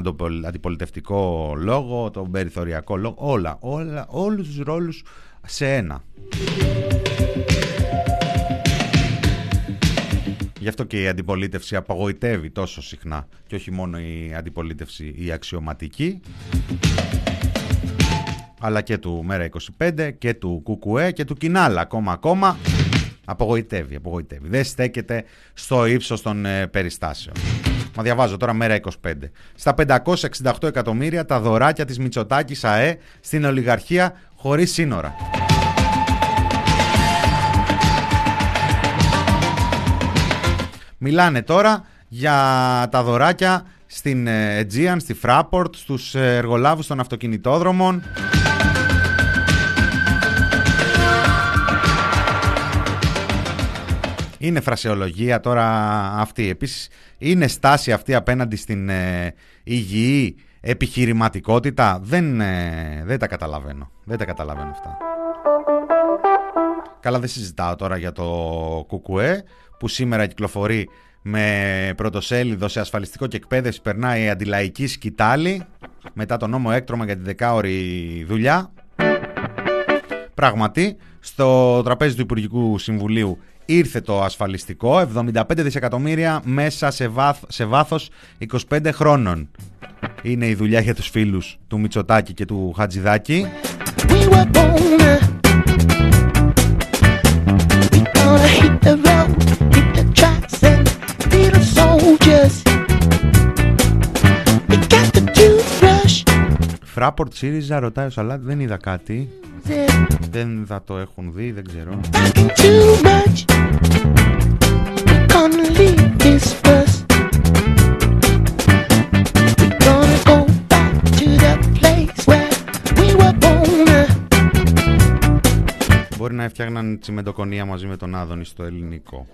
αντιπολιτευτικό λόγο, τον περιθωριακό λόγο, όλα, όλα, όλους τους ρόλους σε ένα. Γι' αυτό και η αντιπολίτευση απογοητεύει τόσο συχνά και όχι μόνο η αντιπολίτευση η αξιωματική αλλά και του ΜΕΡΑ25 και του ΚΚΕ και του Κινάλα ακόμα ακόμα απογοητεύει, απογοητεύει. Δεν στέκεται στο ύψος των ε, περιστάσεων. Μα διαβάζω τώρα μέρα 25. Στα 568 εκατομμύρια τα δωράκια της Μητσοτάκης ΑΕ στην ολιγαρχία χωρίς σύνορα. Μιλάνε τώρα για τα δωράκια στην ε, Aegean, στη Fraport, στους ε, εργολάβους των αυτοκινητόδρομων. Είναι φρασεολογία τώρα αυτή. Επίσης είναι στάση αυτή απέναντι στην ε, υγιή επιχειρηματικότητα. Δεν, ε, δεν τα καταλαβαίνω. Δεν τα καταλαβαίνω αυτά. Καλά δεν συζητάω τώρα για το κουκουέ που σήμερα κυκλοφορεί με πρωτοσέλιδο σε ασφαλιστικό και εκπαίδευση περνάει η αντιλαϊκή σκητάλη μετά το νόμο έκτρωμα για τη δεκάωρη δουλειά. Πράγματι, στο τραπέζι του Υπουργικού Συμβουλίου ήρθε το ασφαλιστικό, 75 δισεκατομμύρια μέσα σε, βάθ, σε βάθος 25 χρόνων. Είναι η δουλειά για τους φίλους του Μητσοτάκη και του Χατζηδάκη.
We were born. We gonna hit the road, hit the tracks and be the soldiers. We got the toothbrush.
Fraport ΣΥΡΙΖΑ ρωτάει ο Σαλάτ, δεν είδα κάτι. Δεν θα το έχουν δει, δεν ξέρω. Μπορεί να έφτιαγναν τσιμεντοκονία μαζί με τον Άδωνη στο ελληνικό.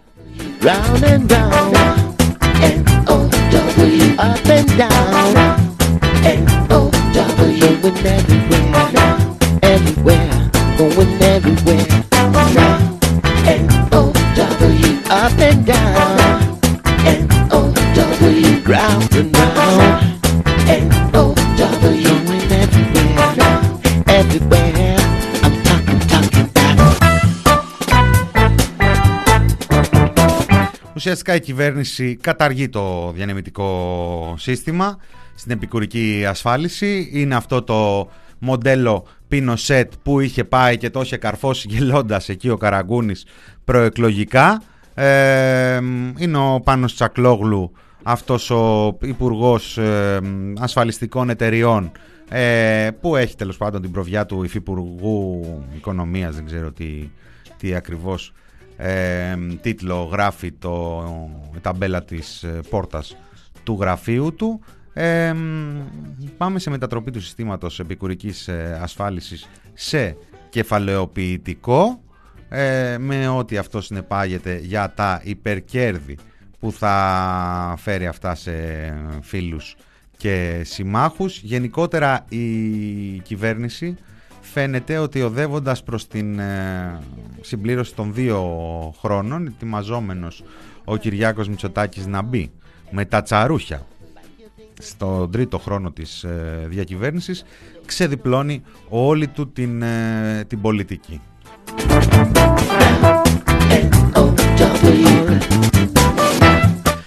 Ουσιαστικά η κυβέρνηση καταργεί το διανεμητικό σύστημα στην επικουρική ασφάλιση. Είναι αυτό το μοντέλο. Pinochet που είχε πάει και το είχε καρφώσει γελώντας εκεί ο Καραγκούνης προεκλογικά. Ε, είναι ο Πάνος Τσακλόγλου αυτός ο υπουργός ε, ασφαλιστικών εταιριών ε, που έχει τέλος πάντων την προβιά του υφυπουργού οικονομίας δεν ξέρω τι, τι ακριβώς ε, τίτλο γράφει το, η ταμπέλα της ε, πόρτας του γραφείου του ε, πάμε σε μετατροπή του συστήματος επικουρικής ε, ασφάλισης σε κεφαλαιοποιητικό ε, με ό,τι αυτό συνεπάγεται για τα υπερκέρδη που θα φέρει αυτά σε φίλους και συμμάχους. Γενικότερα η κυβέρνηση φαίνεται ότι οδεύοντας προς την ε, συμπλήρωση των δύο χρόνων, ετοιμαζόμενος ο Κυριάκος Μητσοτάκης να μπει με τα τσαρούχια στον τρίτο χρόνο της ε, διακυβέρνησης, ξεδιπλώνει όλη του την, ε, την πολιτική.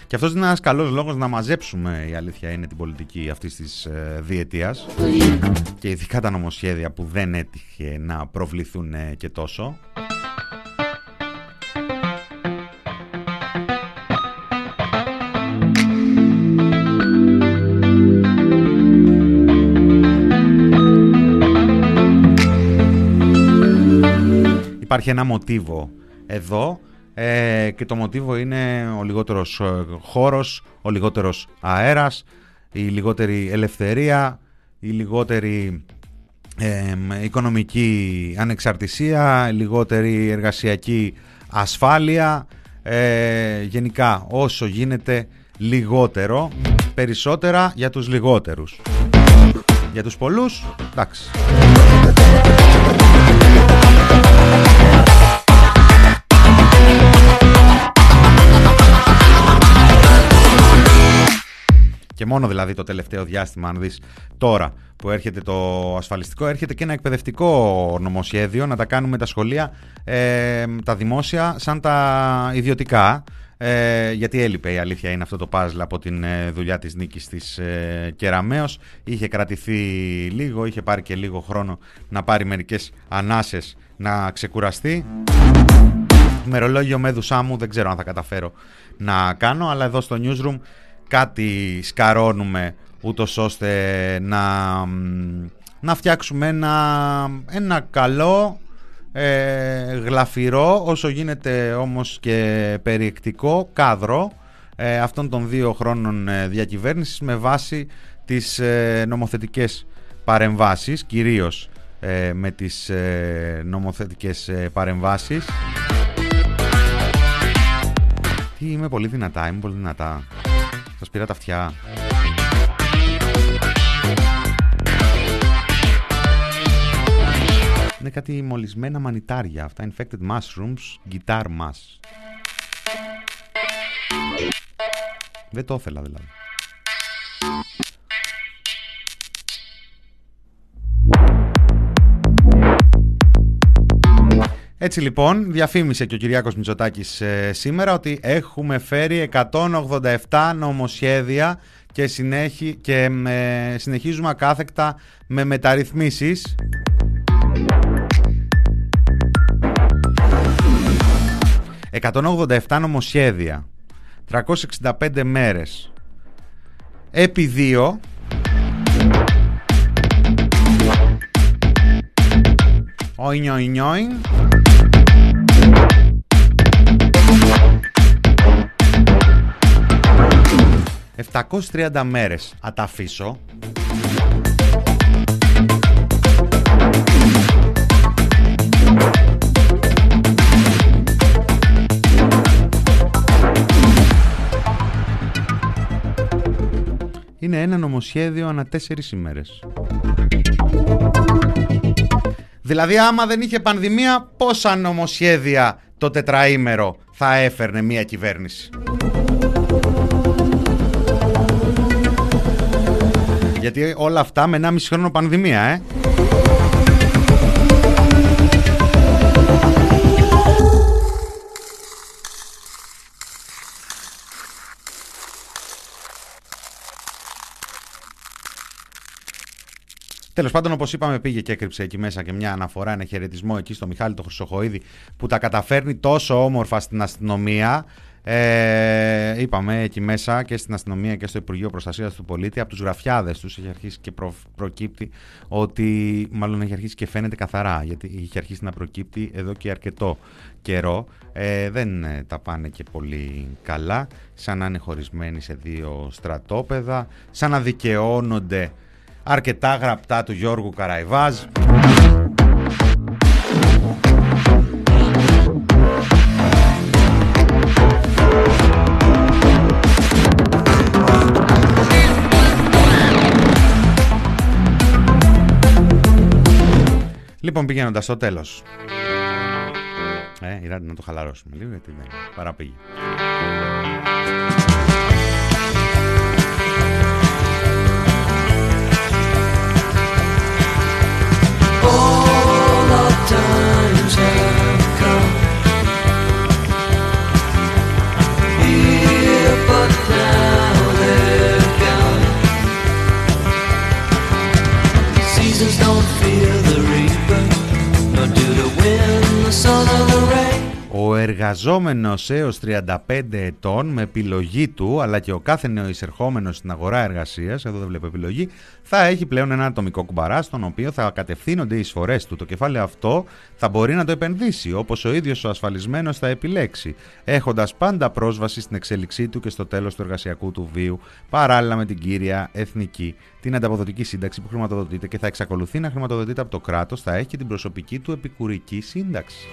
Και αυτός είναι ένας καλός λόγος να μαζέψουμε η αλήθεια είναι την πολιτική αυτής της ε, διετίας και ειδικά τα νομοσχέδια που δεν έτυχε να προβληθούν ε, και τόσο. Υπάρχει ένα μοτίβο εδώ ε, και το μοτίβο είναι ο λιγότερος ε, χώρος, ο λιγότερος αέρας, η λιγότερη ελευθερία, η λιγότερη ε, οικονομική ανεξαρτησία, η λιγότερη εργασιακή ασφάλεια, ε, γενικά όσο γίνεται λιγότερο, περισσότερα για τους λιγότερους. Για τους πολλούς, εντάξει. Και μόνο δηλαδή το τελευταίο διάστημα, αν δεις τώρα που έρχεται το ασφαλιστικό, έρχεται και ένα εκπαιδευτικό νομοσχέδιο να τα κάνουμε τα σχολεία, ε, τα δημόσια, σαν τα ιδιωτικά. Ε, γιατί έλειπε η αλήθεια είναι αυτό το παζλ από την ε, δουλειά της νίκης της ε, Κεραμέως είχε κρατηθεί λίγο, είχε πάρει και λίγο χρόνο να πάρει μερικές ανάσες να ξεκουραστεί μερολόγιο μέδουσά μου δεν ξέρω αν θα καταφέρω να κάνω αλλά εδώ στο newsroom κάτι σκαρώνουμε ούτως ώστε να, μ, να φτιάξουμε ένα, ένα καλό ε, γλαφυρό όσο γίνεται όμως και περιεκτικό κάδρο ε, αυτών των δύο χρόνων ε, διακυβέρνησης με βάση τις ε, νομοθετικές παρεμβάσεις κυρίως ε, με τις ε, νομοθετικές ε, παρεμβάσεις. Τι είμαι πολύ δυνατά, είμαι πολύ δυνατά Σας πήρα τα αυτιά. Είναι κάτι μολυσμένα μανιτάρια αυτά Infected mushrooms, guitar mass. Δεν το ήθελα δηλαδή Έτσι λοιπόν, διαφήμισε και ο Κυριάκος Μητσοτάκης ε, σήμερα ότι έχουμε φέρει 187 νομοσχέδια και, συνέχι, και ε, συνεχίζουμε ακάθεκτα με μεταρρυθμίσεις. «187 νομοσχέδια, 365 μέρες, επί δύο, Οινιο, οινιόιν. «730 μέρες. Θα τα αφήσω. Είναι ένα νομοσχέδιο ανά τέσσερις ημέρες. Δηλαδή άμα δεν είχε πανδημία πόσα νομοσχέδια το τετραήμερο θα έφερνε μια κυβέρνηση; Γιατί όλα αυτά με 1,5 χρόνο πανδημία, ε. Τέλος πάντων, όπως είπαμε, πήγε και έκρυψε εκεί μέσα και μια αναφορά, ένα χαιρετισμό εκεί στο Μιχάλη το Χρυσοχοίδη που τα καταφέρνει τόσο όμορφα στην αστυνομία. Ε, είπαμε εκεί μέσα και στην αστυνομία και στο Υπουργείο Προστασίας του Πολίτη, από τους γραφιάδες τους έχει αρχίσει και προ, προκύπτει ότι, μάλλον έχει αρχίσει και φαίνεται καθαρά, γιατί έχει αρχίσει να προκύπτει εδώ και αρκετό καιρό. Ε, δεν ε, τα πάνε και πολύ καλά, σαν να είναι χωρισμένοι σε δύο στρατόπεδα, σαν να δικαιώνονται αρκετά γραπτά του Γιώργου Καραϊβάζ. Λοιπόν, πηγαίνοντας στο τέλος. Ε, η να το χαλαρώσουμε λίγο γιατί δεν παραπήγε. Εργαζόμενος έως 35 ετών με επιλογή του, αλλά και ο κάθε νεοεισερχόμενος στην αγορά εργασίας, εδώ δεν βλέπω επιλογή, θα έχει πλέον ένα ατομικό κουμπαρά στον οποίο θα κατευθύνονται οι εισφορές του. Το κεφάλαιο αυτό θα μπορεί να το επενδύσει, όπως ο ίδιος ο ασφαλισμένος θα επιλέξει, έχοντας πάντα πρόσβαση στην εξέλιξή του και στο τέλος του εργασιακού του βίου, παράλληλα με την κύρια εθνική, την ανταποδοτική σύνταξη που χρηματοδοτείται και θα εξακολουθεί να χρηματοδοτείται από το κράτος, θα έχει και την προσωπική του επικουρική σύνταξη.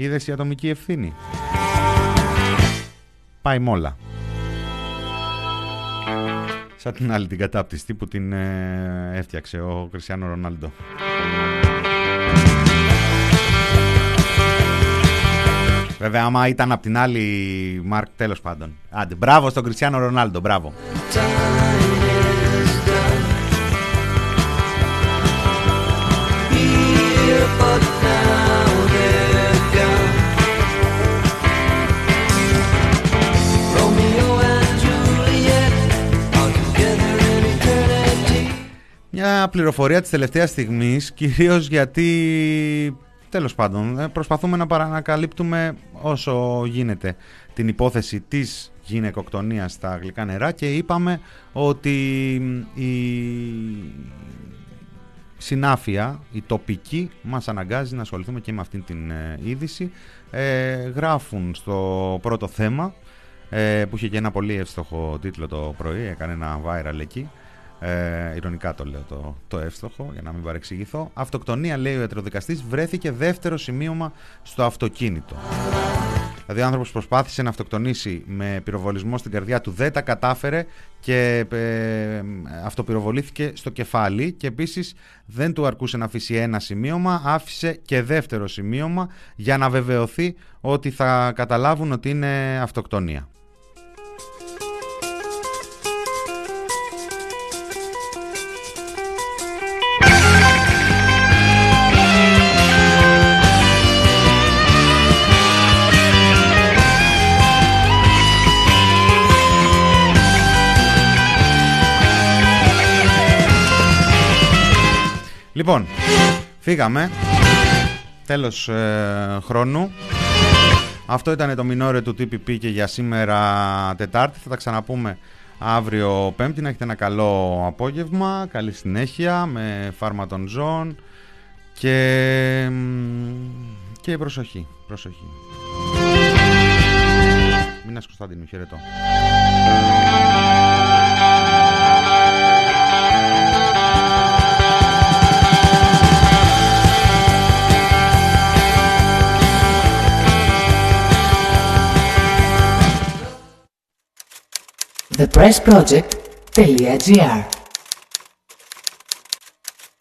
Είδες η ατομική ευθύνη; Πάει μόλα. Σαν την άλλη την κατάπτυστη που την ε, έφτιαξε ο Κριστιανό Ρονάλντο. Βέβαια, άμα ήταν απ' την άλλη Μάρκ, τέλος πάντων. Άντε, μπράβο στον Κριστιανό Ρονάλντο, μπράβο.
Here, but now they're
Μια πληροφορία της τελευταίας στιγμής, κυρίως γιατί, τέλος πάντων, ε, προσπαθούμε να παρανακαλύπτουμε όσο γίνεται την υπόθεση της γυναικοκτονίας στα γλυκά νερά και είπαμε ότι η συνάφεια, η τοπική, μας αναγκάζει να ασχοληθούμε και με αυτήν την ε, είδηση. Ε, γράφουν στο πρώτο θέμα, ε, που είχε και ένα πολύ εύστοχο τίτλο το πρωί, έκανε ένα viral εκεί, ε, ηρωνικά το λέω το, το εύστοχο, για να μην παρεξηγηθώ. Αυτοκτονία, λέει ο ιατροδικαστής, βρέθηκε δεύτερο σημείωμα στο αυτοκίνητο. Δηλαδή, ο άνθρωπος προσπάθησε να αυτοκτονήσει με πυροβολισμό στην καρδιά του, δεν τα κατάφερε και ε, αυτοπυροβολήθηκε στο κεφάλι. Και επίσης δεν του αρκούσε να αφήσει ένα σημείωμα, άφησε και δεύτερο σημείωμα για να βεβαιωθεί ότι θα καταλάβουν ότι είναι αυτοκτονία. Λοιπόν, φύγαμε. Τέλος ε, χρόνου. Αυτό ήταν το μινόριο του TPP και για σήμερα Τετάρτη. Θα τα ξαναπούμε αύριο Πέμπτη. Να έχετε ένα καλό απόγευμα. Καλή συνέχεια με φάρμα των ζώων. Και, και προσοχή. Προσοχή. Μήνας Κωνσταντίνου. Χαιρετώ.
thepressproject.gr